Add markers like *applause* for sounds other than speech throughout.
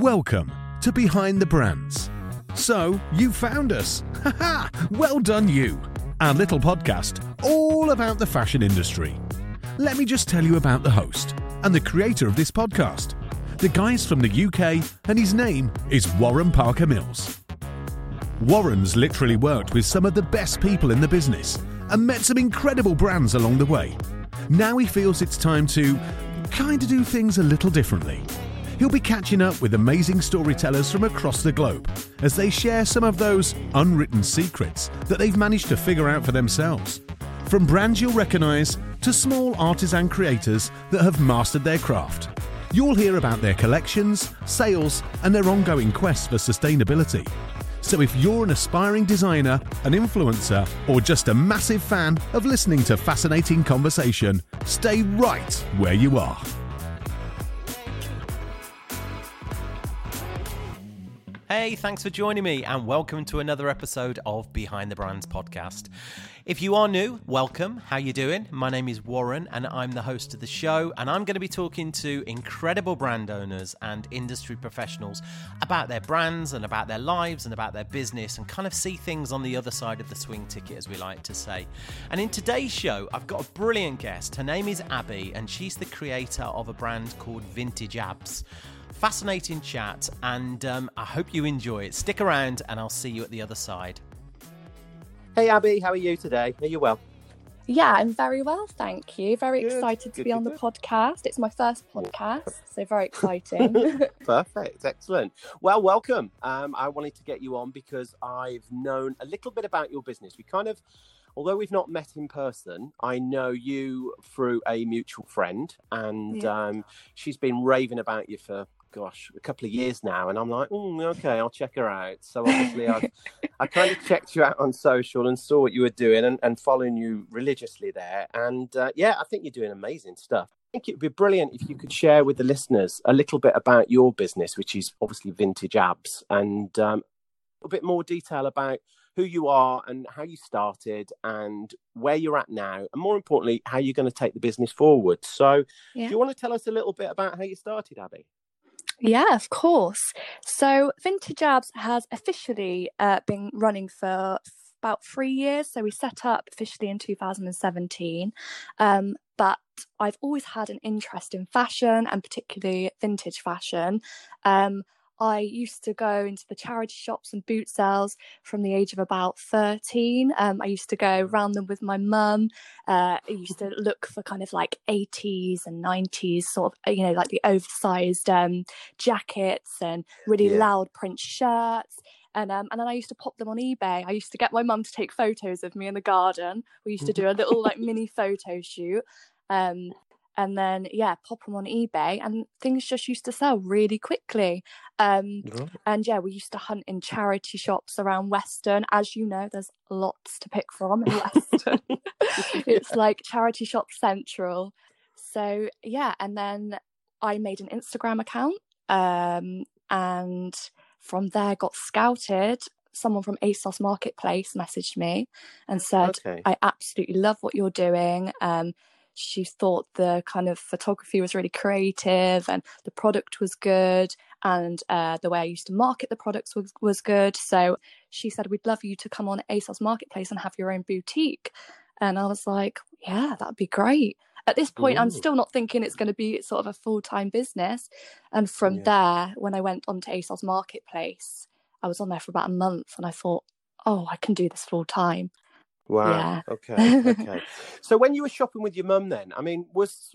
Welcome to Behind the Brands. So, you found us. *laughs* Haha! well done, you. Our little podcast all about the fashion industry. Let me just tell you about the host and the creator of this podcast. The guy's from the UK, and his name is Warren Parker Mills. Warren's literally worked with some of the best people in the business and met some incredible brands along the way. Now he feels it's time to kind of do things a little differently. He'll be catching up with amazing storytellers from across the globe as they share some of those unwritten secrets that they've managed to figure out for themselves. From brands you'll recognise to small artisan creators that have mastered their craft. You'll hear about their collections, sales, and their ongoing quest for sustainability. So if you're an aspiring designer, an influencer, or just a massive fan of listening to fascinating conversation, stay right where you are. Hey, thanks for joining me, and welcome to another episode of Behind the Brands podcast. If you are new, welcome. How you doing? My name is Warren, and I'm the host of the show. And I'm going to be talking to incredible brand owners and industry professionals about their brands and about their lives and about their business, and kind of see things on the other side of the swing ticket, as we like to say. And in today's show, I've got a brilliant guest. Her name is Abby, and she's the creator of a brand called Vintage Abs fascinating chat, and um, I hope you enjoy it. Stick around, and I'll see you at the other side. Hey, Abby, how are you today? Are you well? Yeah, I'm very well, thank you. Very Good, excited to good, be good, on the podcast. It's my first podcast, *laughs* so very exciting. *laughs* Perfect, excellent. Well, welcome. Um, I wanted to get you on because I've known a little bit about your business. We kind of, although we've not met in person, I know you through a mutual friend, and Yeah. um, she's been raving about you for. Gosh, a couple of years now, and I'm like, mm, okay, I'll check her out. So obviously, I, I kind of *laughs* checked you out on social and saw what you were doing, and, and following you religiously there. And uh, yeah, I think you're doing amazing stuff. I think it would be brilliant if you could share with the listeners a little bit about your business, which is obviously Vintage Abs, and um, a bit more detail about who you are and how you started and where you're at now, and more importantly, how you're going to take the business forward. So, Yeah. do you want to tell us a little bit about how you started, Abby? Yeah, of course. So, Vintage Abs has officially uh, been running for about three years. So, we set up officially in 2017. Um, but I've always had an interest in fashion and particularly vintage fashion. Um, I used to go into the charity shops and boot sales from the age of about 13. Um, I used to go round them with my mum. Uh, I used to *laughs* look for kind of like 80s and 90s, sort of, you know, like the oversized um, jackets and really Yeah. loud print shirts. And um, and then I used to pop them on eBay. I used to get my mum to take photos of me in the garden. We used to do a little like *laughs* mini photo shoot. Um, and then yeah, pop them on eBay, and things just used to sell really quickly. Um, and yeah, we used to hunt in charity shops around Weston. As you know, there's lots to pick from in Weston. *laughs* *laughs* it's like charity shop central. So yeah, and then I made an Instagram account, um, and from there got scouted. Someone from ASOS Marketplace messaged me and said, Okay. "I absolutely love what you're doing." Um, she thought the kind of photography was really creative and the product was good and uh, the way I used to market the products was, was good. So she said, We'd love you to come on ASOS Marketplace and have your own boutique. And I was like, Yeah, that'd be great. At this point, I'm still not thinking it's going to be sort of a full time business. And from Yeah. there, when I went onto ASOS Marketplace, I was on there for about a month and I thought, Oh, I can do this full time. Wow. Yeah. Okay. *laughs* Okay. so when you were shopping with your mum, then I mean, was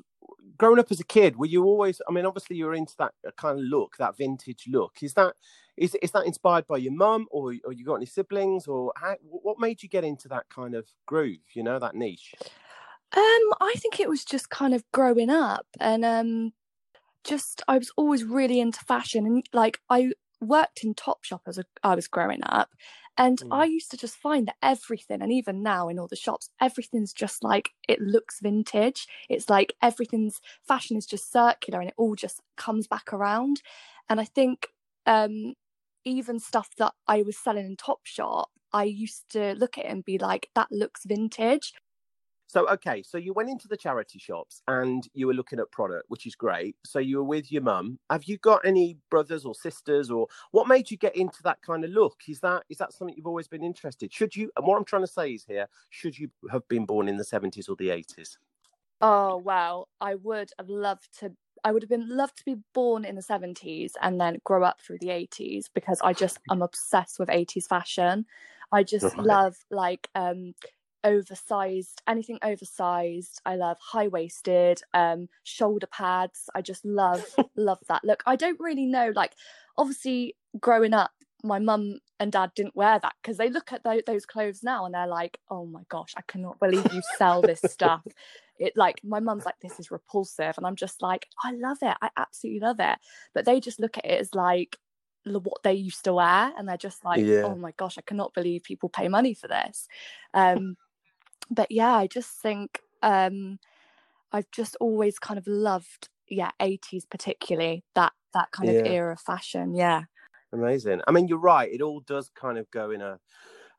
growing up as a kid, were you always? I mean, obviously you were into that uh, kind of look, that vintage look. Is that is is that inspired by your mum, or or you got any siblings, or how, what made you get into that kind of groove? You know, that niche. Um, I think it was just kind of growing up and um just I was always really into fashion and like I worked in Topshop as a, I was growing up and Mm. I used to just find that everything and even now in all the shops everything's just like it looks vintage. It's like everything's fashion is just circular and it all just comes back around. And I think um even stuff that I was selling in Topshop I used to look at it and be like that looks vintage So okay, so you went into the charity shops and you were looking at product, which is great. So you were with your mum. Have you got any brothers or sisters, or what made you get into that kind of look? Is that is that something you've always been interested? Should you? And what I'm trying to say is here: should you have been born in the 70s or the 80s? Oh wow, I would have loved to. I would have been loved to be born in the 70s and then grow up through the 80s because I just *laughs* I'm obsessed with 80s fashion. I just Right. love like um oversized anything oversized. I love high waisted, um shoulder pads. I just love *laughs* love that look. I don't really know like obviously growing up my mum and dad didn't wear that because they look at tho- those clothes now and they're like, "Oh my gosh, I cannot believe you sell this stuff." *laughs* It like my mum's like, "This is repulsive," and I'm just like, "I love it. I absolutely love it." But they just look at it as like what they used to wear, and they're just like, Yeah. "Oh my gosh, I cannot believe people pay money for this." Um, but yeah, I just think um, I've just always kind of loved, yeah, 80s particularly that that kind of era of fashion. Yeah. Amazing. I mean, you're right. It all does kind of go in a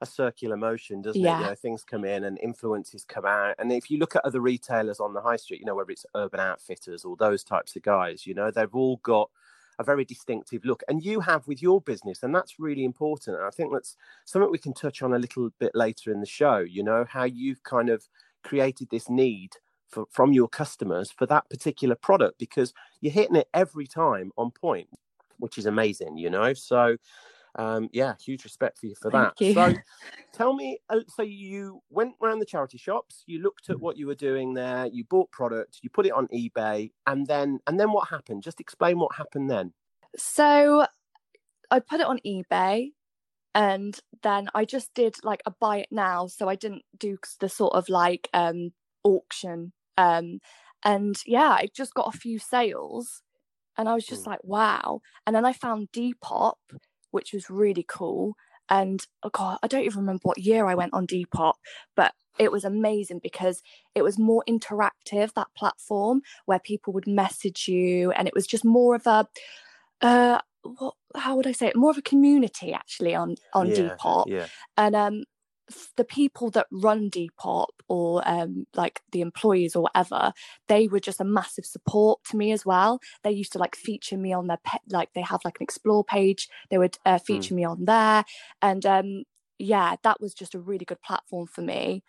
a circular motion, doesn't it? Yeah. You know, things come in and influences come out. And if you look at other retailers on the high street, you know, whether it's Urban Outfitters or those types of guys, you know, they've all got a very distinctive look. And you have with your business, and that's really important. And I think that's something we can touch on a little bit later in the show, you know, how you've kind of created this need for, from your customers for that particular product because you're hitting it every time on point, which is amazing, you know. So um, yeah, huge respect for you for that. you. So *laughs* tell me, uh, so you went around the charity shops, you looked at what you were doing there, you bought product, you put it on eBay, and then and then what happened? Just explain what happened then. So I put it on eBay and then I just did like a buy it now. So I didn't do the sort of like um auction. Um and yeah, I just got a few sales and I was just Mm. like, wow. And then I found Depop, which was really cool. And oh god, I don't even remember what year I went on Depop, but it was amazing because it was more interactive that platform where people would message you and it was just more of a uh what how would I say it more of a community actually on on yeah, Depop Yeah. and um the people that run Depop or um like the employees or whatever they were just a massive support to me as well. They used to like feature me on their pet like they have like an explore page. They would uh, feature me on there. And um yeah that was just a really good platform for me.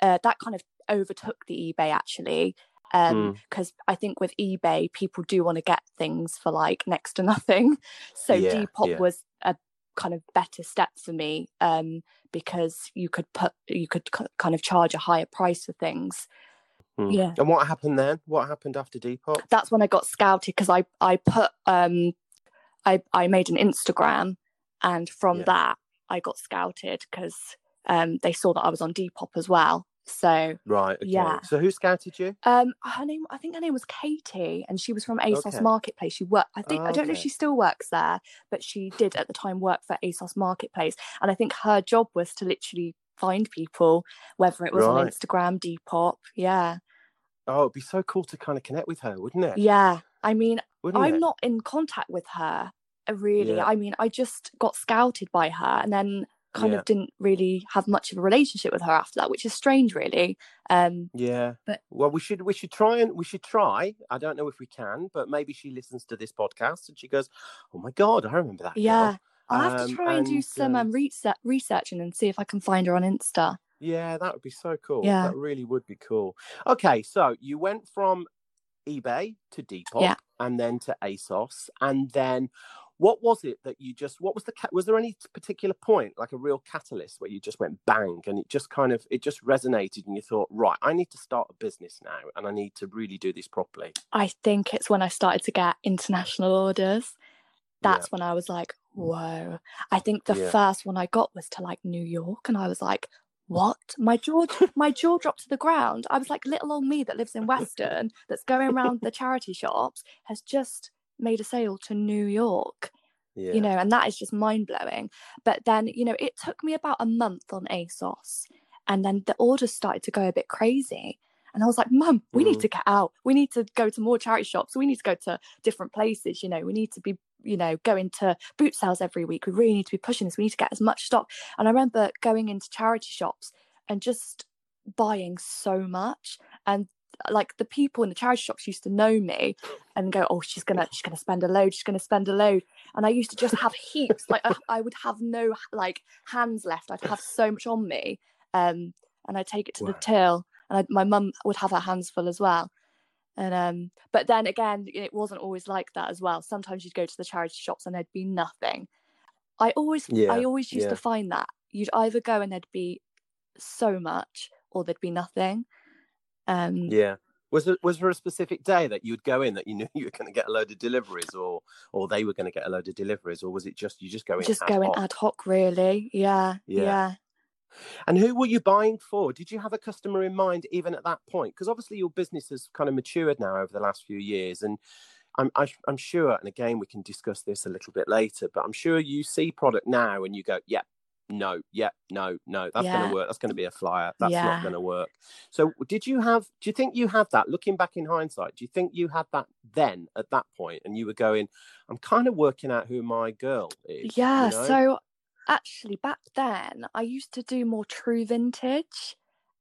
Uh, that kind of overtook the ebay actually um because i think with ebay people do want to get things for like next to nothing. *laughs* So Yeah, depop yeah. was a kind of better step for me um because you could put you could k- kind of charge a higher price for things Mm. yeah And what happened then? What happened after Depop? that's when i got scouted because i i put um i i made an instagram and from Yeah. that i got scouted because um they saw that i was on depop as well so Right. Okay. Yeah. So who scouted you? um her name i think her name was katie and she was from asos Okay. marketplace she worked i think i don't know if she still works there but she did at the time work for asos marketplace and i think her job was to literally find people whether it was on instagram depop yeah Oh, it'd be so cool to kind of connect with her, wouldn't it? yeah i mean Wouldn't I'm it? not in contact with her really. Yeah. I mean, I just got scouted by her and then kind Yeah. of didn't really have much of a relationship with her after that, which is strange really. Um Yeah. But- well, we should we should try and we should try. I don't know if we can, but maybe she listens to this podcast and she goes, "Oh my god, I remember that." girl." yeah. I'll have to Um, try and, do some um, um, research researching and see if I can find her on Insta. Yeah, that would be so cool. Yeah. That really would be cool. Okay, so you went from eBay to Depop Yeah. and then to ASOS. And then what was it that you just, what was the, was there any particular point, like a real catalyst where you just went bang and it just kind of, it just resonated and you thought, right, I need to start a business now and I need to really do this properly? I think it's when I started to get international orders. Yeah. That's when I was like, whoa. I think the Yeah. first one I got was to like New York and I was like, what? My jaw my jaw dropped to the ground. I was like little old me that lives in Weston that's going around the charity shops has just made a sale to New York. Yeah. You know, and that is just mind blowing. But then, you know, it took me about a month on ASOS and then the orders started to go a bit crazy. And I was like, Mum, we need Mhm. to get out. We need to go to more charity shops. We need to go to different places. You know, we need to be, you know, going to boot sales every week. We really need to be pushing this. We need to get as much stock. And I remember going into charity shops and just buying so much and like the people in the charity shops used to know me and go oh she's gonna she's gonna spend a load she's gonna spend a load. And i used to just have heaps like I, I would have no like hands left. I'd have so much on me um and i'd take it to Wow. the till and I'd, my mum would have her hands full as well. And um but then again it wasn't always like that as well. Sometimes you'd go to the charity shops and there'd be nothing. I always Yeah, i always used yeah. to find that you'd either go and there'd be so much or there'd be nothing um Yeah. Was there, was there a specific day that you'd go in that you knew *laughs* you were going to get a load of deliveries, or or they were going to get a load of deliveries, or was it just you just go in? just ad going hoc? ad hoc really yeah Yeah. yeah And who were you buying for? Did you have a customer in mind even at that point? Because obviously your business has kind of matured now over the last few years, and I'm I, I'm sure. And again, we can discuss this a little bit later. But I'm sure you see product now and you go, "Yep, no, yeah, no, no, that's going to work. That's going to be a flyer. That's Yeah. not going to work." So, did you have? Do you think you had that? Looking back in hindsight, do you think you had that then at that point, and you were going, "I'm kind of working out who my girl is." you yeah know? so actually back then i used to do more true vintage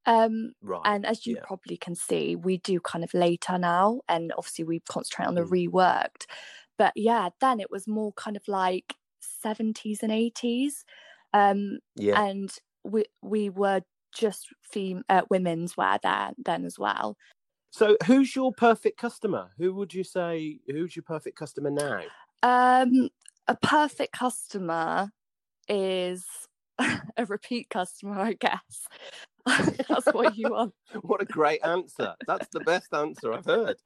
um right, and as you yeah. probably can see we do kind of later now and obviously we concentrate on the Mm. reworked but yeah then it was more kind of like 70s and 80s um yeah, and we we were just fem- uh, women's wear there then as well So, who's your perfect customer? Who would you say? Who's your perfect customer now? um a perfect customer is *laughs* a repeat customer i guess *laughs* that's what you want *laughs* What a great answer! That's the best answer I've heard.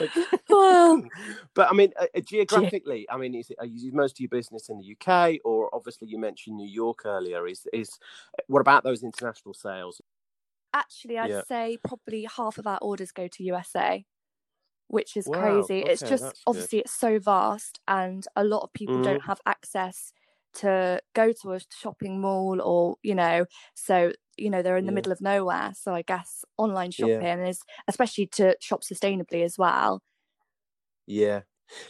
*laughs* well *clears throat* but I mean, uh, uh, geographically, I mean, is, it, are you most of your business in the UK, or obviously you mentioned New York earlier? Is is what about those international sales? actually i'd Yeah. say probably half of our orders go to usa which is Wow, crazy it's just that's good. obviously it's so vast and a lot of people Mhm. don't have access to go to a shopping mall or you know so you know they're in the Yeah. middle of nowhere so i guess online Yeah. shopping is especially to shop sustainably as well Yeah.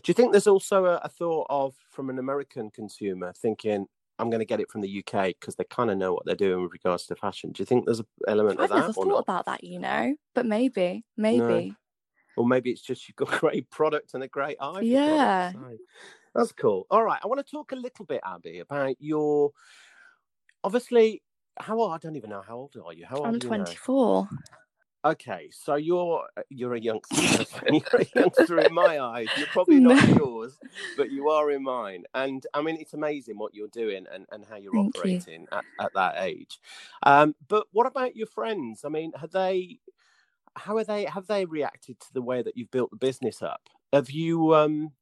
Do you think there's also a, a thought of from an American consumer thinking? I'm going to get it from the UK because they kind of know what they're doing with regards to fashion. Do you think there's an element i've of that never thought not? about that you know but maybe maybe or maybe it's just you've got a great product and a great eye. Yeah. that's cool. All right, I want to talk a little bit, Abby, about your. Obviously, how old? I don't even know how old are you. How old i'm are you now? 24 Okay, so you're you're a youngster. *laughs* *laughs* you're a youngster in my eyes. You're probably not yours, but you are in mine. And I mean, it's amazing what you're doing and, and how you're Thank you. operating at, at that age. Um, but what about your friends? I mean, have they? How are they? Have they reacted to the way that you've built the business up? Have you? Um,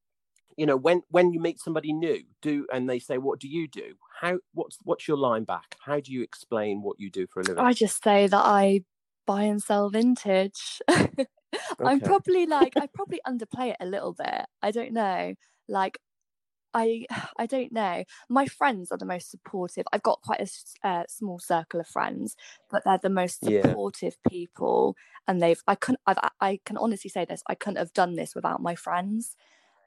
you know, when when you meet somebody new, do and they say, "What do you do?" How? What's what's your line back? How do you explain what you do for a living? i just say that i buy and sell vintage *laughs* i'm probably like i *laughs* probably underplay it a little bit i don't know like i *sighs* i don't know my friends are the most supportive i've got quite a uh, small circle of friends but they're the most Yeah. supportive people and they've i couldn't I've, i can honestly say this i couldn't have done this without my friends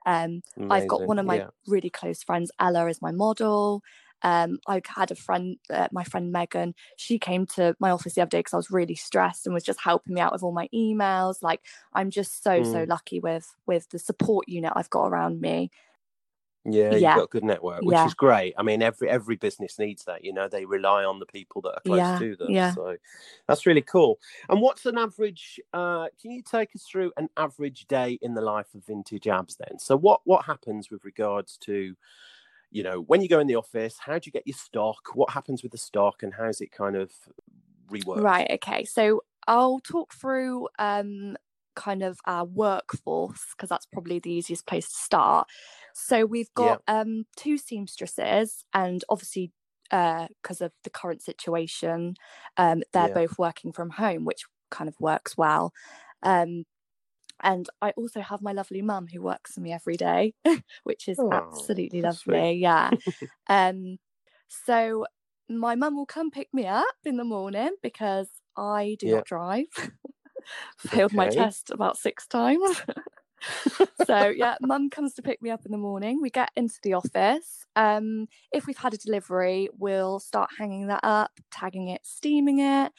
um I've got one of my yeah. really close friends, Ella, is my model. Um, I had a friend, uh, my friend Megan. She came to my office the other day because I was really stressed and was just helping me out with all my emails. Like I'm just so so Mm. lucky with with the support unit I've got around me. Yeah, you've got a good network, which Yeah. is great. I mean, every every business needs that. You know, they rely on the people that are close Yeah, to them. yeah. So that's really cool. And what's an average? Uh, can you take us through an average day in the life of Vintage Abs? Then, so what what happens with regards to, you know, when you go in the office? How do you get your stock? What happens with the stock, and how's it kind of reworked? Right. Okay. So I'll talk through um kind of our workforce because that's probably the easiest place to start. So we've got um two seamstresses and obviously because of the current situation um they're Yeah. both working from home which kind of works well. Um and I also have my lovely mum who works for me every day, *laughs* which is Oh, absolutely lovely. Yeah. *laughs* um, so my mum will come pick me up in the morning because I do Yeah. not drive. *laughs* Failed my test about six times. So yeah, mum comes to pick me up in the morning. We get into the office. Um, if we've had a delivery, we'll start hanging that up, tagging it, steaming it.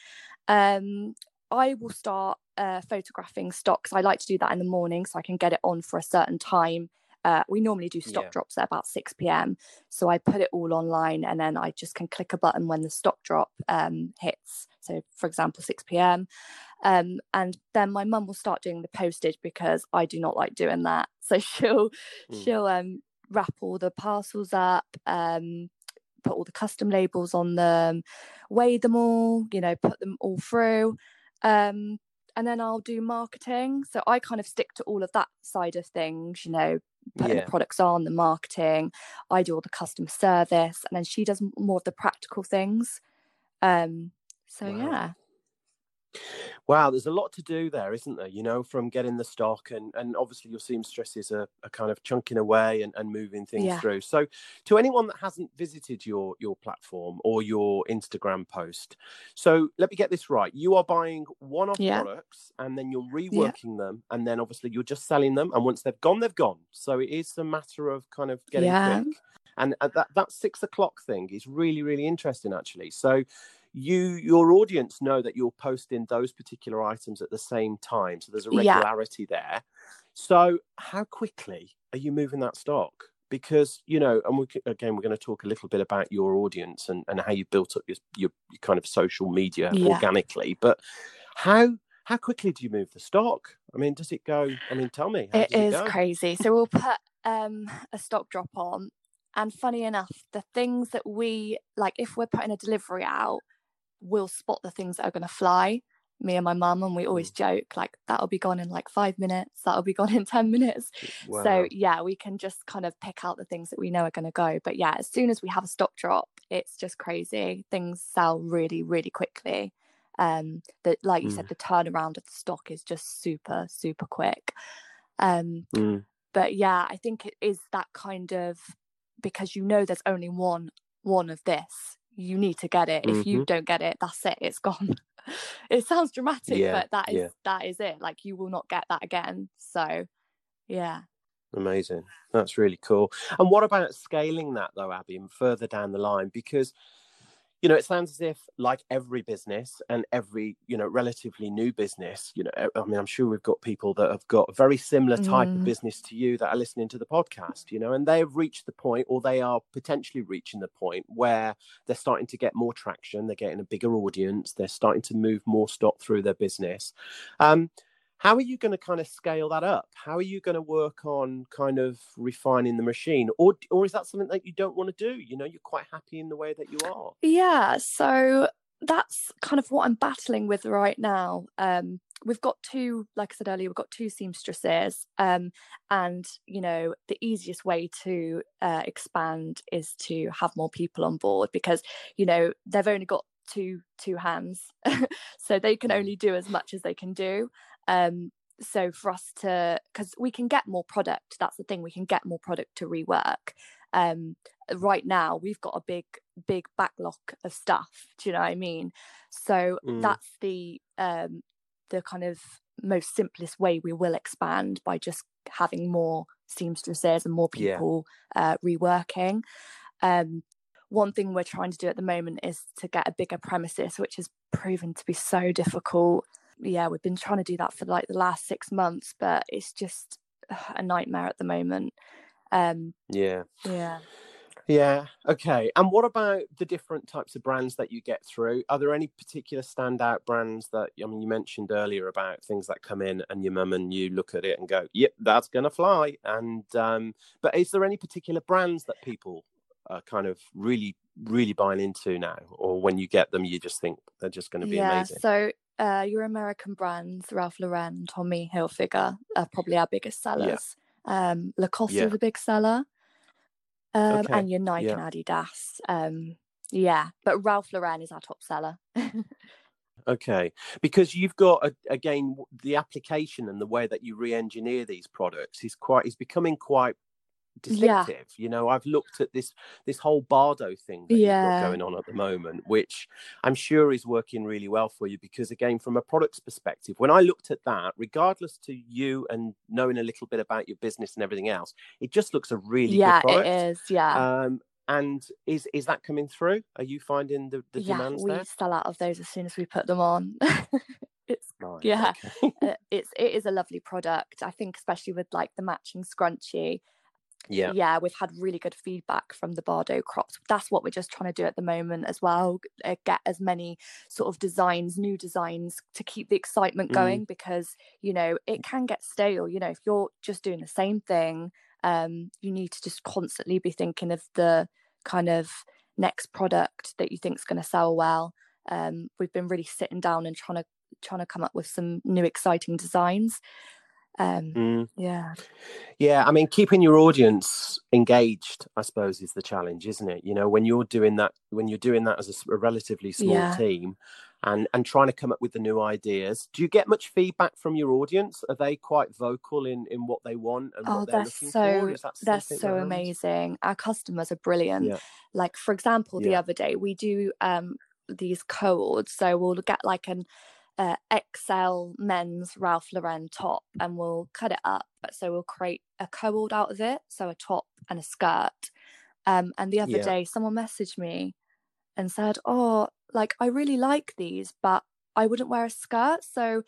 Um, I will start uh, photographing stocks. I like to do that in the morning so I can get it on for a certain time. Uh, we normally do stock Yeah. drops at about 6 p.m. So I put it all online and then I just can click a button when the stock drop um, hits. So, for example, 6 p.m. Um, and then my mum will start doing the postage because I do not like doing that. *laughs* So she'll Mm. she'll um, wrap all the parcels up, um, put all the custom labels on them, weigh them all, you know, put them all through. Um, and then I'll do marketing. So I kind of stick to all of that side of things, you know, putting Yeah. the products on, the marketing. I do all the customer service, and then she does more of the practical things. Um, so Wow. yeah, Wow, there's a lot to do there, isn't there? You know, from getting the stock and and obviously your seamstresses are, are kind of chunking away and, and moving things Yeah. through. So to anyone that hasn't visited your your platform or your Instagram post, so let me get this right. You are buying one-off Yeah. products and then you're reworking them and then obviously you're just selling them and once they've gone, they've gone. So it is a matter of kind of getting Yeah. quick. And uh, that that six o'clock thing is really, really interesting actually. So you your audience know that you're posting those particular items at the same time so there's a Yeah. regularity there so how quickly are you moving that stock because you know and we, again we're going to talk a little bit about your audience and, and how you built up your, your, your kind of social media Yeah. organically but how how quickly do you move the stock i mean does it go i mean tell me how it is go? crazy. So we'll put um, a stock drop on, and funny enough, the things that we like, if we're putting a delivery out, we'll spot the things that are going to fly. Me and my mum, and we always joke like that'll be gone in like five minutes, that'll be gone in *laughs* ten minutes. Wow. So yeah, we can just kind of pick out the things that we know are going to go. But yeah, as soon as we have a stock drop, it's just crazy. Things sell really, really quickly. Um, that like you said, the turnaround of the stock is just super, super quick. Um, Mm, but yeah, I think it is that kind of because you know there's only one one of this. You need to get it. If you mm-hmm. don't get it, that's it. It's gone. *laughs* it sounds dramatic, Yeah, but that is yeah. that is it. Like you will not get that again. So yeah. Amazing. That's really cool. And what about scaling that though, Abby, and further down the line? Because you know, it sounds as if, like every business and every, you know, relatively new business, you know, I mean, I'm sure we've got people that have got a very similar type of Mm. business to you that are listening to the podcast, you know, and they have reached the point or they are potentially reaching the point where they're starting to get more traction, they're getting a bigger audience, they're starting to move more stock through their business. Um, how are you going to kind of scale that up? How are you going to work on kind of refining the machine? Or or is that something that you don't want to do? You know you're quite happy in the way that you are. Yeah, so that's kind of what I'm battling with right now. Um, we've got two, like I said earlier, we've got two seamstresses, um, and you know the easiest way to uh, expand is to have more people on board because you know they've only got two two hands, *laughs* so they can only do as much as they can do. Um, so for us to, because we can get more product, that's the thing, we can get more product to rework. Um, right now we've got a big big backlog of stuff do you know what i mean so Mm. that's the um the kind of most simplest way we will expand by just having more seamstresses and more Yeah. people uh reworking um one thing we're trying to do at the moment is to get a bigger premises which has proven to be so difficult yeah we've been trying to do that for like the last six months but it's just *sighs* a nightmare at the moment. Um yeah. yeah. Yeah okay and what about the different types of brands that you get through? Are there any particular standout brands that i mean you mentioned earlier about things that come in and your mum and you look at it and go yep that's gonna fly and um but is there any particular brands that people are kind of really really buying into now? Or when you get them you just think they're just going to be yeah, amazing. so uh, your American brands, Ralph Lauren, Tommy Hilfiger, are probably our biggest sellers. Um, Lacoste Yeah. is a big seller, um, Okay, and your Nike yeah. and Adidas. Um, yeah, but Ralph Lauren is our top seller. *laughs* Okay, because you've got a, again the application and the way that you re-engineer these products is quite is becoming quite Yeah. distinctive. You know, I've looked at this this whole Bardot thing that you've Yeah. got going on at the moment, which I'm sure is working really well for you. Because again, from a product's perspective, when I looked at that, regardless to you and knowing a little bit about your business and everything else, it just looks a really yeah, good it product. is. Yeah, Um, and is is that coming through? Are you finding the, the yeah, demands we there? sell out of those as soon as we put them on. *laughs* it's Right, yeah. okay. uh, it's it is a lovely product. I think especially with like the matching scrunchie. Yeah. yeah, we've had really good feedback from the Bardot crops. That's what we're just trying to do at the moment as well. uh, Get as many sort of designs, new designs to keep the excitement Mm. going because, you know, it can get stale. You know, if you're just doing the same thing, um, you need to just constantly be thinking of the kind of next product that you think is going to sell well. Um, we've been really sitting down and trying to trying to come up with some new exciting designs. Um, Mm. yeah. Yeah, I mean, keeping your audience engaged, I suppose, is the challenge, isn't it? You know, when you're doing that, when you're doing that as a relatively small Yeah. team, and and trying to come up with the new ideas. Do you get much feedback from your audience? Are they quite vocal in in what they want and Oh, what they're, looking so for? Is that they're so happens? amazing. Our customers are brilliant. Yeah. Like for example, the Yeah. other day we do um these co-ords. So we'll get like an uh, XL men's Ralph Lauren top and we'll cut it up. But so we'll create a co-ord out of it, so a top and a skirt. Um, and the other Yeah. day, someone messaged me and said, "Oh, like I really like these, but I wouldn't wear a skirt. So,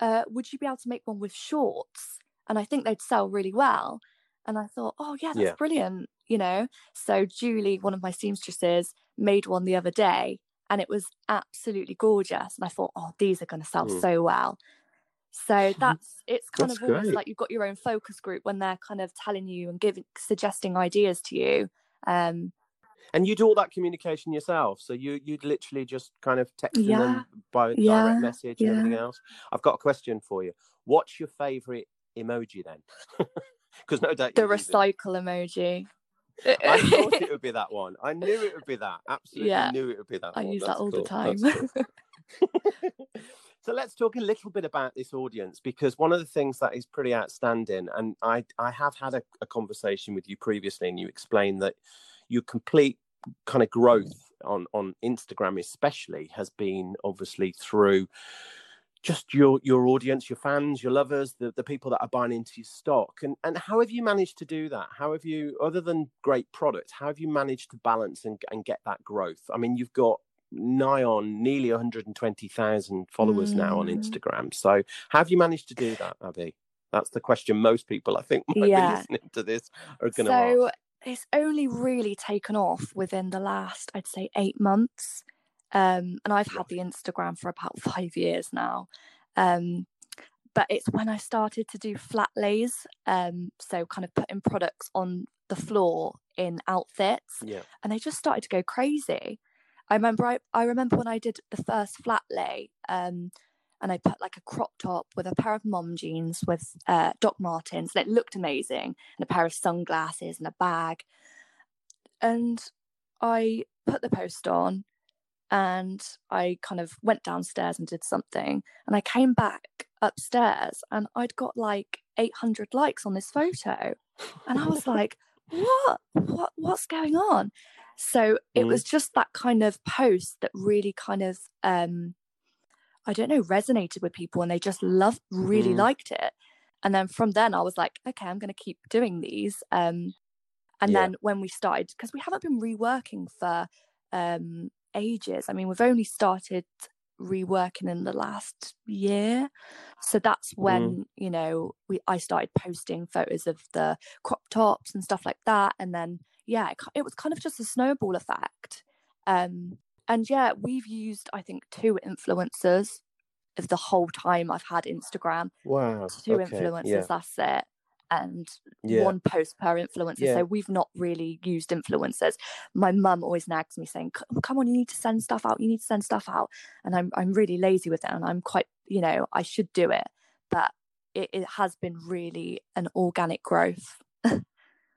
uh, would you be able to make one with shorts?" And I think they'd sell really well. And I thought, "Oh yeah, that's Yeah. brilliant," you know. So Julie, one of my seamstresses, made one the other day, and it was absolutely gorgeous. And I thought, "Oh, these are going to sell Mm. so well." So that's it's kind That's of almost great. like you've got your own focus group when they're kind of telling you and giving suggesting ideas to you. Um, And you do all that communication yourself, so you you'd literally just kind of texting Yeah. them by Yeah. direct message and everything else. I've got a question for you. What's your favourite emoji then? *laughs* Because no doubt the recycle emoji. *laughs* I thought it would be that one. I knew it would be that. Absolutely Yeah. knew it would be that I one. use that That's all the time. Cool. *laughs* *laughs* so let's talk a little bit about this audience because one of the things that is pretty outstanding, and I I have had a, a conversation with you previously, and you explained that your complete kind of growth on on Instagram, especially, has been obviously through just your your audience, your fans, your lovers, the, the people that are buying into your stock. And and how have you managed to do that? How have you, other than great products, how have you managed to balance and, and get that growth? I mean, you've got nigh on nearly 120,000 followers now on Mm. Instagram. So how have you managed to do that, Abby? That's the question most people I think *laughs* might Yeah. be listening to this are going to so ask. it's only really taken off within the last, I'd say, eight months. Um, and I've had the Instagram for about *laughs* five years now. Um, but it's when I started to do flat lays, um, so kind of putting products on the floor in outfits, Yeah. and they just started to go crazy. I remember I, I remember when I did the first flat lay, um, and I put like a crop top with a pair of mom jeans with uh, Doc Martens, and it looked amazing, and a pair of sunglasses and a bag. And I put the post on, and I kind of went downstairs and did something, and I came back upstairs, and I'd got like 800 likes on this photo, and I was like, *laughs* "What? What? What's going on?" So it Mm. was just that kind of post that really kind of um I don't know, resonated with people and they just loved really Mhm. liked it. And then from then I was like, okay, I'm gonna keep doing these. Um and Yeah. then when we started, because we haven't been reworking for um ages. I mean, we've only started reworking in the last year. So that's when, you know, we I started posting photos of the crop tops and stuff like that. And then yeah, it, it was kind of just a snowball effect. Um, and yeah, we've used I think two influencers of the whole time I've had Instagram. Wow. Two okay, influencers, Yeah. that's it. And Yeah. one post per influencer. Yeah. So we've not really used influencers. My mum always nags me saying, "Come on, you need to send stuff out. You need to send stuff out." And I'm I'm really lazy with it, and I'm quite, you know, I should do it, but it, it has been really an organic growth. *laughs*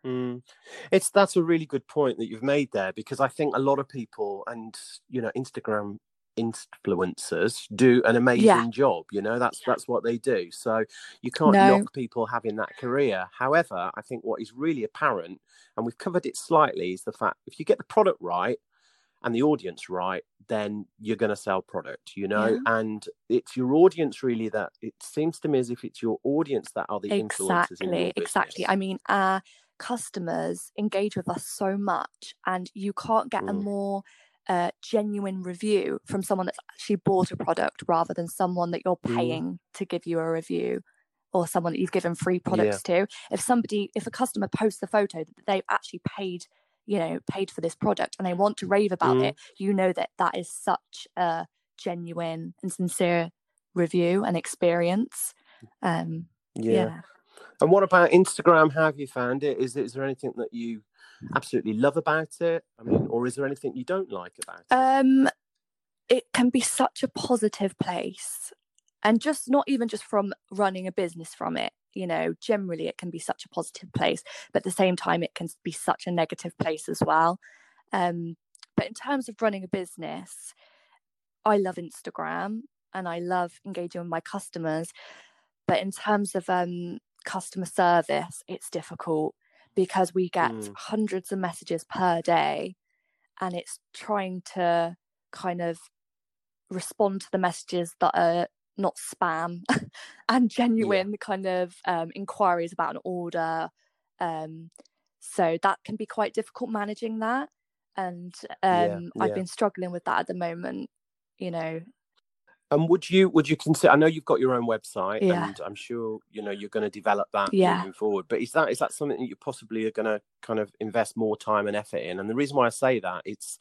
Mm. It's that's a really good point that you've made there because I think a lot of people and you know Instagram influencers do an amazing job. You know that's that's what they do. So you can't No. knock people having that career. However, I think what is really apparent, and we've covered it slightly, is the fact if you get the product right and the audience right, then you're going to sell product. You know, Yeah. and it's your audience really that it seems to me as if it's your audience that are the influencers in exactly, exactly. I mean, our customers engage with us so much, and you can't get a Mm. more uh, genuine review from someone that's actually bought a product rather than someone that you're Mm. paying to give you a review or someone that you've given free products to. If somebody, if a customer posts the photo that they've actually paid, you know, paid for this product and they want to rave about Mm. it, you know that that is such a genuine and sincere review and experience. Um, Yeah. yeah. And what about Instagram? How have you found it? Is, is there anything that you absolutely love about it? I mean, or is there anything you don't like about it? Um, it can be such a positive place, and just not even just from running a business from it. You know, generally it can be such a positive place, but at the same time it can be such a negative place as well. Um, but in terms of running a business, I love Instagram and I love engaging with my customers. But in terms of um, customer service, it's difficult because we get Mm. hundreds of messages per day and it's trying to kind of respond to the messages that are not spam *laughs* and genuine kind of um, inquiries about an order. Um, so that can be quite difficult managing that. And Yeah, um, I've been struggling with that at the moment, you know. And would you would you consider? I know you've got your own website, Yeah. and I'm sure you know you're going to develop that Yeah. moving forward. But is that is that something that you possibly are going to kind of invest more time and effort in? And the reason why I say that it's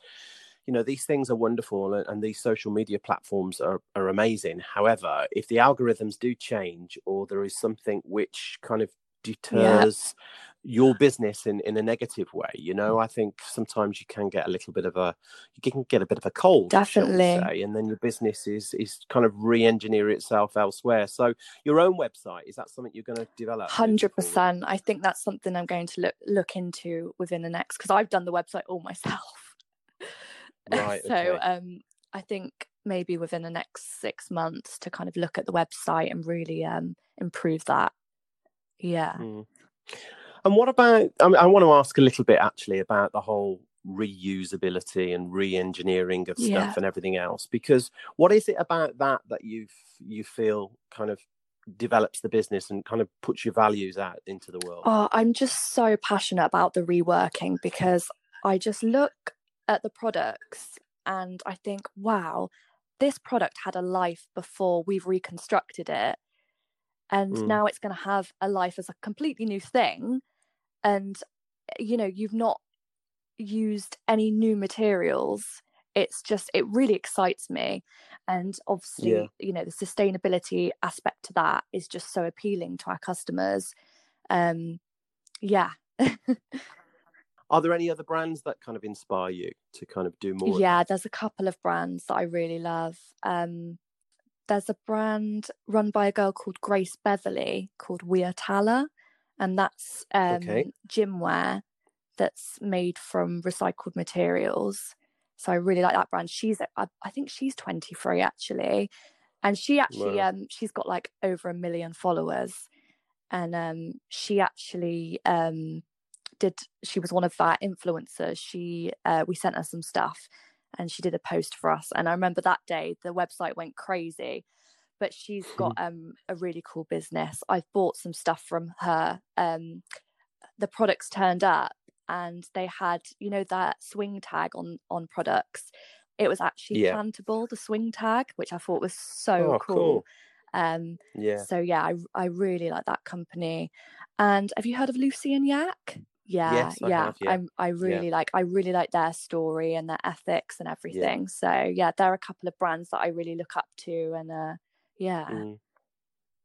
you know these things are wonderful and, and these social media platforms are, are amazing however if the algorithms do change or there is something which kind of deters your business in in a negative way you know i think sometimes you can get a little bit of a you can get a bit of a cold Definitely. say, and then your business is is kind of re-engineer itself elsewhere so your own website is that something you're going to develop Hundred percent. I think that's something I'm going to look look into within the next because I've done the website all *laughs* myself. Right, *laughs* so okay. um, I think maybe within the next six months to kind of look at the website and really um improve that. Yeah. Mm. And what about? I, mean, I want to ask a little bit actually about the whole reusability and re-engineering of stuff Yeah. and everything else. Because what is it about that that you you feel kind of develops the business and kind of puts your values out into the world? Oh, I'm just so passionate about the reworking because I just look at the products and I think, wow, this product had a life before we've reconstructed it. And Mm. now it's going to have a life as a completely new thing. And, you know, you've not used any new materials. It's just, it really excites me. And obviously, Yeah. you know, the sustainability aspect to that is just so appealing to our customers. Um, yeah. *laughs* Are there any other brands that kind of inspire you to kind of do more? yeah there's a couple of brands that i really love um there's a brand run by a girl called grace beverley called Weartala, and that's um Okay. gym wear that's made from recycled materials. So i really like that brand. She's I, I think she's 23 actually. And she actually Wow. um she's got like over a million followers. And um she actually um did she was one of our influencers she uh we sent her some stuff and she did a post for us. And i remember that day the website went crazy but she's got um a really cool business i've bought some stuff from her um the products turned up and they had you know that swing tag on on products it was actually Yeah. plantable the swing tag which i thought was so Oh, cool. cool. um Yeah. so yeah I, I really like that company and have you heard of lucy and yak yeah Yes, I yeah have, yeah. I'm, i really like i really like their story and their ethics and everything so yeah there are a couple of brands that i really look up to and uh yeah Mm.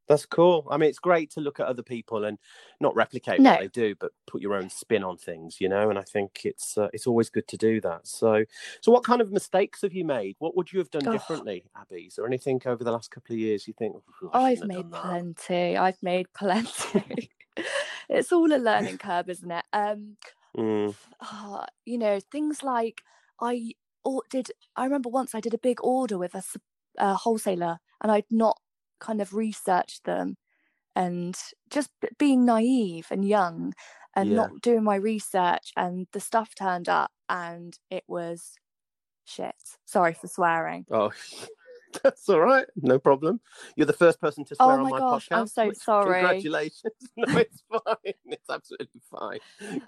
That's cool. I mean, it's great to look at other people and not replicate No. what they do, but put your own spin on things, you know. And I think it's uh, it's always good to do that. So, so what kind of mistakes have you made? What would you have done Oh. differently, Abby? Is there anything over the last couple of years you think? "Oh, I've made plenty. I've made plenty. *laughs* it's all a learning curve, isn't it? Um, Mm, ah, you know, things like I did. I remember once I did a big order with a, a wholesaler, and I'd not kind of researched them, and just being naive and young, and Yeah. not doing my research, and the stuff turned up, and it was shit. Sorry for swearing. Oh, *laughs* That's all right. No problem. You're the first person to oh swear Oh on my my gosh, podcast. I'm so sorry. Congratulations. *laughs* No, it's fine. It's absolutely fine.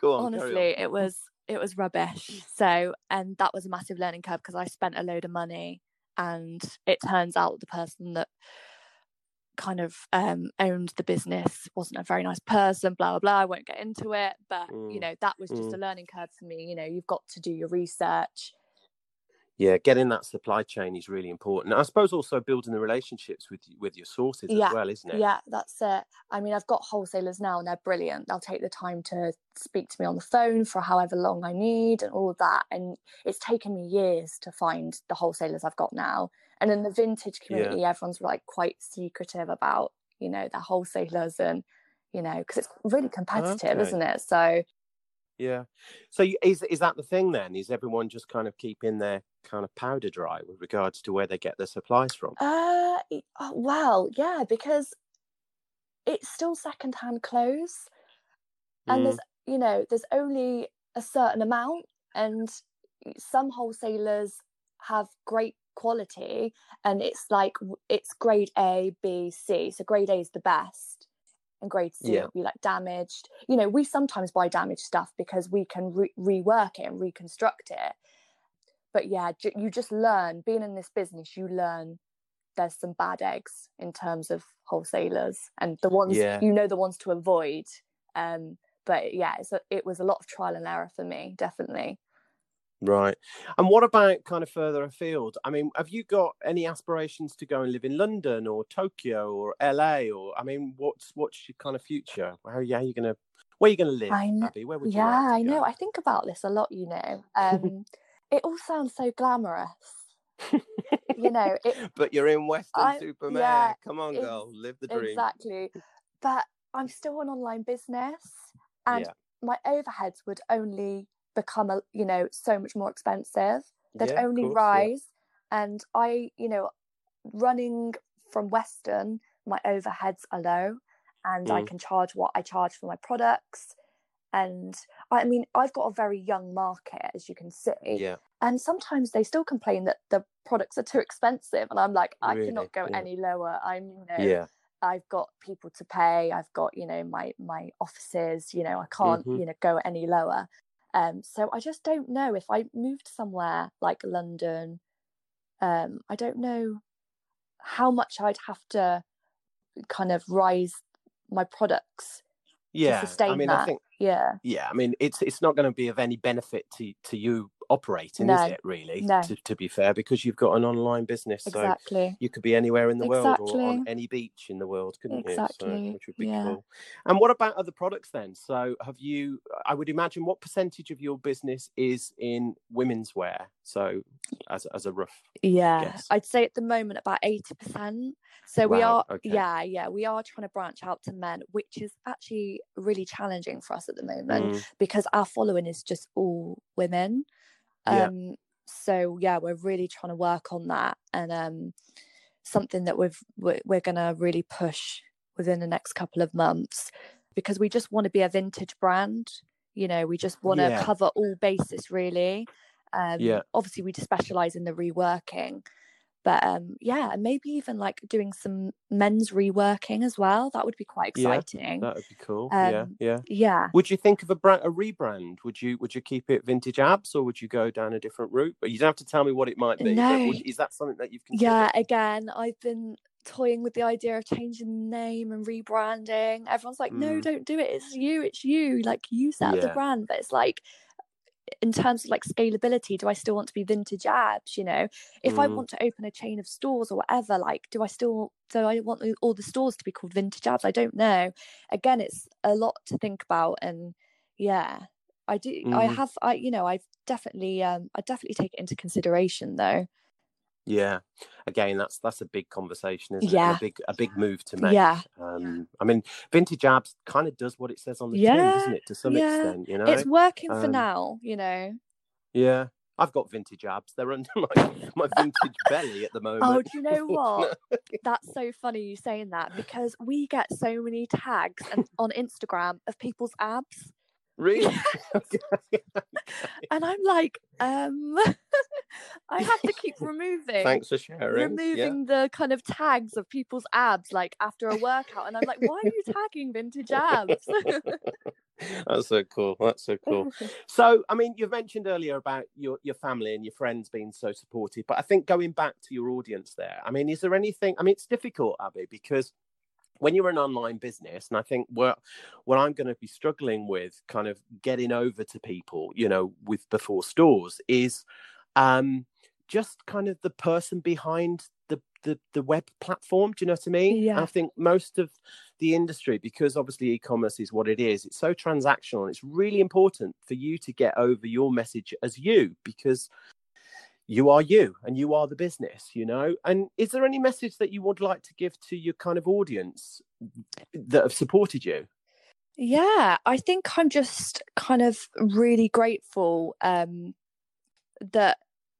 Go on. carry on. honestly it was it was rubbish so and that was a massive learning curve because i spent a load of money and it turns out the person that kind of um owned the business wasn't a very nice person blah blah blah i won't get into it but you Mm, know that was just mm. a learning curve for me you know you've got to do your research Yeah, getting that supply chain is really important. I suppose also building the relationships with with your sources Yeah, as well, isn't it? Yeah, that's it. I mean, I've got wholesalers now and they're brilliant. They'll take the time to speak to me on the phone for however long I need and all of that. And it's taken me years to find the wholesalers I've got now. And in the vintage Yeah. community, everyone's like quite secretive about, you know, their wholesalers and, you know, because it's really oh, competitive, Okay. isn't it? So, Yeah. So you- is is that the thing then? Is everyone just kind of keeping their kind of powder dry with regards to where they get their supplies from? uh, oh, well, yeah, because it's still secondhand clothes. and Mm, there's you know there's only a certain amount and some wholesalers have great quality and it's like it's grade a b c so grade a is the best and grade c Yeah. would be like damaged. You know we sometimes buy damaged stuff because we can re- rework it and reconstruct it. But yeah ju- you just learn. Being in this business you learn there's some bad eggs in terms of wholesalers and the ones Yeah. you know the ones to avoid. Um but yeah it's a, it was a lot of trial and error for me definitely Right. And what about kind of further afield? I mean, have you got any aspirations to go and live in London or Tokyo or LA or I mean, what's what's your kind of future? How yeah, you're gonna where are you gonna live, I kn- Abby? Where would you yeah like i know i think about this a lot you know *laughs* um it all sounds so glamorous you know it *laughs* but you're in Weston I- super-Mare. yeah, Come on, girl, live the dream. exactly but i'm still an online business and yeah. my overheads would only become a you know so much more expensive they'd Yeah, only course, yeah. rise and i you know running from Weston my overheads are low and i Mm. can charge what i charge for my products and i mean i've got a very young market as you can see Yeah. and sometimes they still complain that the products are too expensive and i'm like i Really? cannot go Yeah. any lower i'm you know Yeah. I've got people to pay. I've got you know my my offices. You know I can't Mhm. you know go any lower. Um, so I just don't know if I moved somewhere like London. Um, I don't know how much I'd have to kind of rise my products Yeah. to sustain I mean, that. I think yeah, yeah, I mean, it's it's not going to be of any benefit to to you operating, No, is it? Really, no. to, to be fair, because you've got an online business, so exactly. you could be anywhere in the world or on any beach in the world, couldn't you? So, Exactly, which would be yeah. cool. And what about other products then? So, have you? I would imagine what percentage of your business is in women's wear? So, as as a rough, Yeah, guess. I'd say at the moment about eighty percent. So we are, okay. yeah, yeah, we are trying to branch out to men, which is actually really challenging for us at the moment Mm, because our following is just all women. Yeah. Um, so yeah, we're really trying to work on that, and um, something that we've we're, we're gonna really push within the next couple of months because we just want to be a vintage brand. You know, we just want to Yeah. cover all bases really. Um, Yeah. Obviously, we specialize in the reworking, but um, yeah, and maybe even like doing some men's reworking as well. That would be quite exciting Yeah, that would be cool. yeah, Um, yeah. yeah. Would you think of a brand, a rebrand? Would you would you keep it vintage abs or would you go down a different route? But you don't have to tell me what it might be. No. would- is that something that you've considered? Yeah, again, I've been toying with the idea of changing the name and rebranding. Everyone's like, no, Mm. don't do it. It's you, it's you. Like you set up the brand. But it's like in terms of like scalability, do I still want to be vintage abs? You know, if I Mm. want to open a chain of stores or whatever, like, do I still do I want all the stores to be called vintage abs? I don't know. Again, it's a lot to think about and yeah. I do I Mm. have I you know, I've definitely um I definitely take it into consideration though. Yeah. Again, that's that's a big conversation, isn't it? Yeah. A big a big move to make. Yeah. Um, I mean, vintage abs kind of does what it says on the tin, Yeah, doesn't it? To some yeah. extent, you know. it's working for Um, now you know Yeah. I've got vintage abs. They're under my, my vintage belly at the moment. oh do you *laughs* know what *laughs* that's so funny you saying that because we get so many tags and, on instagram of people's abs Really? *laughs* *laughs* And I'm like, um, *laughs* I have to keep removing. Thanks for sharing. Yeah. removing the kind of tags of people's abs like after a workout and i'm like why are you tagging vintage abs That's so cool. That's so cool. So, I mean, you've mentioned earlier about your your family and your friends being so supportive, but I think going back to your audience there, I mean, is there anything? I mean, it's difficult, Abby, because when you're an online business, and I think what what I'm going to be struggling with, kind of getting over to people, you know, with before stores, is um, just kind of the person behind the, the the web platform. Do you know what I mean? Yeah. I think most of the industry, because obviously e-commerce is what it is, it's so transactional. And it's really important for you to get over your message as you, because you are you and you are the business you know? And is there any message that you would like to give to your kind of audience that have supported you? Yeah i think i'm just kind of really grateful um that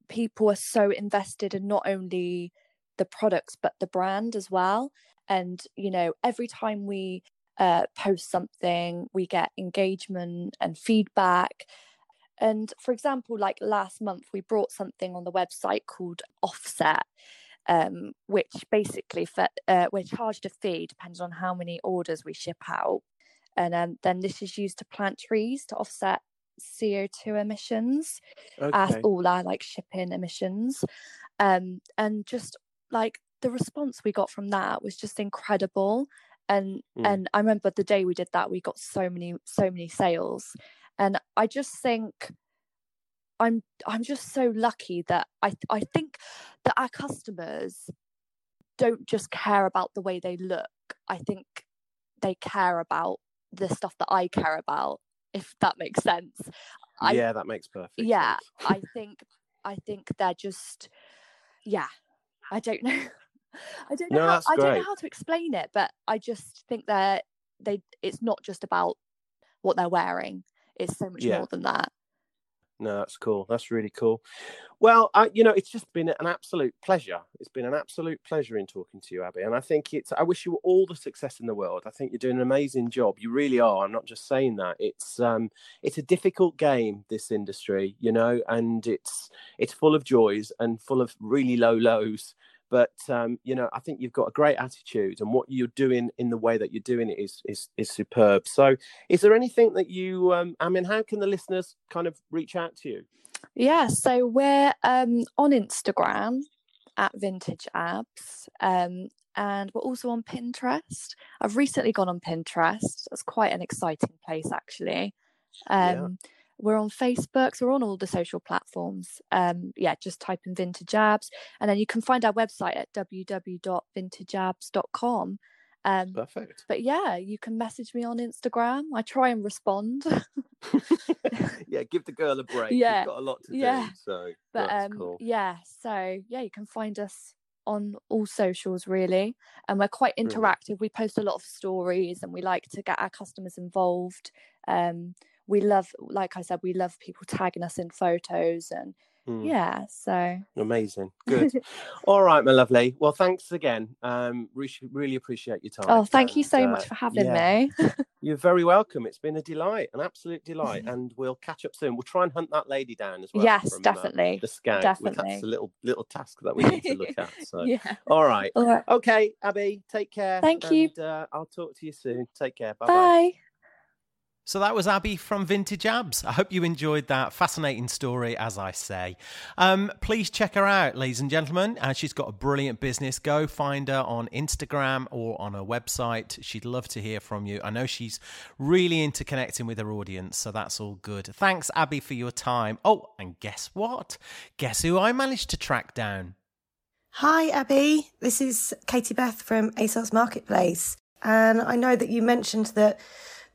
people are so invested in not only the products but the brand as well. And you know every time we uh, post something we get engagement and feedback and for example like last month we brought something on the website called offset um, which basically for, uh, we're charged a fee depending on how many orders we ship out. And um, then this is used to plant trees to offset co2 emissions as okay. all our like shipping emissions. Um and just like the response we got from that was just incredible. And Mm. and i remember the day we did that we got so many so many sales and i just think i'm i'm just so lucky that i i think that our customers don't just care about the way they look. I think they care about the stuff that i care about if that makes sense. I- yeah that makes perfect yeah sense. i *laughs* think i think they're just yeah i don't know. *laughs* I don't know No, how, i don't know how to explain it but i just think they're they it's not just about what they're wearing it's so much Yeah. more than that No, that's cool. That's really cool. Well, I, you know, it's just been an absolute pleasure. It's been an absolute pleasure in talking to you, Abby. And I think it's. I wish you all the success in the world. I think you're doing an amazing job. You really are. I'm not just saying that. It's um, it's a difficult game, this industry, you know, and it's it's full of joys and full of really low lows. But um, you know, I think you've got a great attitude, and what you're doing in the way that you're doing it is is is superb. So, is there anything that you? Um, I mean, how can the listeners kind of reach out to you? yeah so we're um on instagram at vintage abs um and we're also on pinterest i've recently gone on pinterest it's quite an exciting place actually Yeah. We're on facebook so we're on all the social platforms um yeah just type in vintage abs and then you can find our website at www.vintageabs.com um Perfect. but yeah you can message me on instagram i try and respond *laughs* yeah, give the girl a break. Yeah, You've got a lot to yeah. do. So but that's um cool. yeah so yeah you can find us on all socials really and we're quite interactive we post a lot of stories and we like to get our customers involved um we love like i said we love people tagging us in photos and Mm, yeah so Amazing. *laughs* Good. All right, my lovely. Well, thanks again. Um, we really appreciate your time. oh thank you so uh, much for having yeah, me *laughs* You're very welcome. It's been a delight, an absolute delight, *laughs* and we'll catch up soon. We'll try and hunt that lady down as well. yes from, uh, definitely the scout. We- That's definitely. a little little task that we need to look at. So, yeah all right. all right Okay, Abby, take care. Thank you. Uh, I'll talk to you soon. Take care. Bye bye. So that was Abby from Vintage Abs. I hope you enjoyed that fascinating story, as I say. Um, please check her out, ladies and gentlemen. Uh, she's got a brilliant business. Go find her on Instagram or on her website. She'd love to hear from you. I know she's really into connecting with her audience, so that's all good. Thanks, Abby, for your time. Oh, and guess what? Guess who I managed to track down? Hi, Abby. This is Katie Beth from ASOS Marketplace. And I know that you mentioned that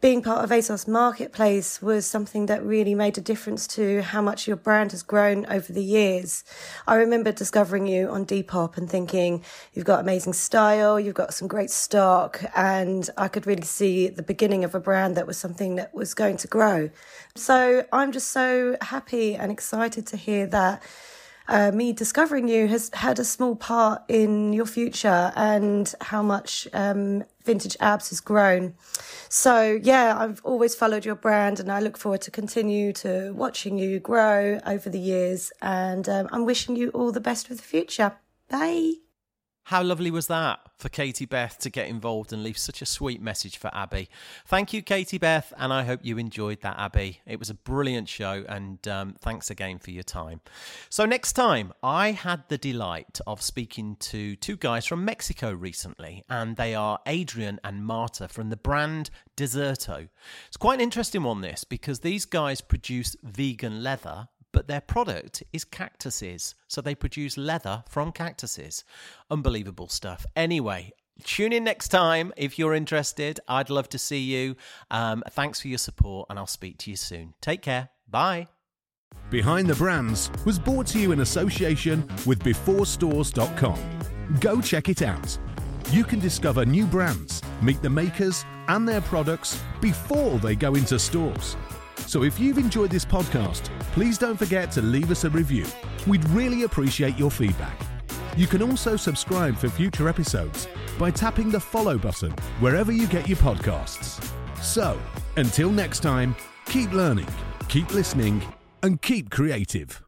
being part of ASOS Marketplace was something that really made a difference to how much your brand has grown over the years. I remember discovering you on Depop and thinking you've got amazing style, you've got some great stock, and I could really see the beginning of a brand that was something that was going to grow. So I'm just so happy and excited to hear that uh, me discovering you has had a small part in your future and how much um, Vintage Abs has grown. So yeah, I've always followed your brand, and I look forward to continue to watching you grow over the years. And um, I'm wishing you all the best for the future. Bye. How lovely was that for Katie Beth to get involved and leave such a sweet message for Abby? Thank you, Katie Beth, and I hope you enjoyed that, Abby. It was a brilliant show, and um, thanks again for your time. So, next time, I had the delight of speaking to two guys from Mexico recently, and they are Adrian and Marta from the brand Desserto. It's quite an interesting one, this, because these guys produce vegan leather but their product is cactuses. So they produce leather from cactuses. Unbelievable stuff. Anyway, tune in next time if you're interested. I'd love to see you. Um, thanks for your support, and I'll speak to you soon. Take care. Bye. Behind the Brands was brought to you in association with BeforeStores.com. Go check it out. You can discover new brands, meet the makers and their products before they go into stores. So if you've enjoyed this podcast, please don't forget to leave us a review. We'd really appreciate your feedback. You can also subscribe for future episodes by tapping the follow button wherever you get your podcasts. So, until next time, keep learning, keep listening, and keep creative.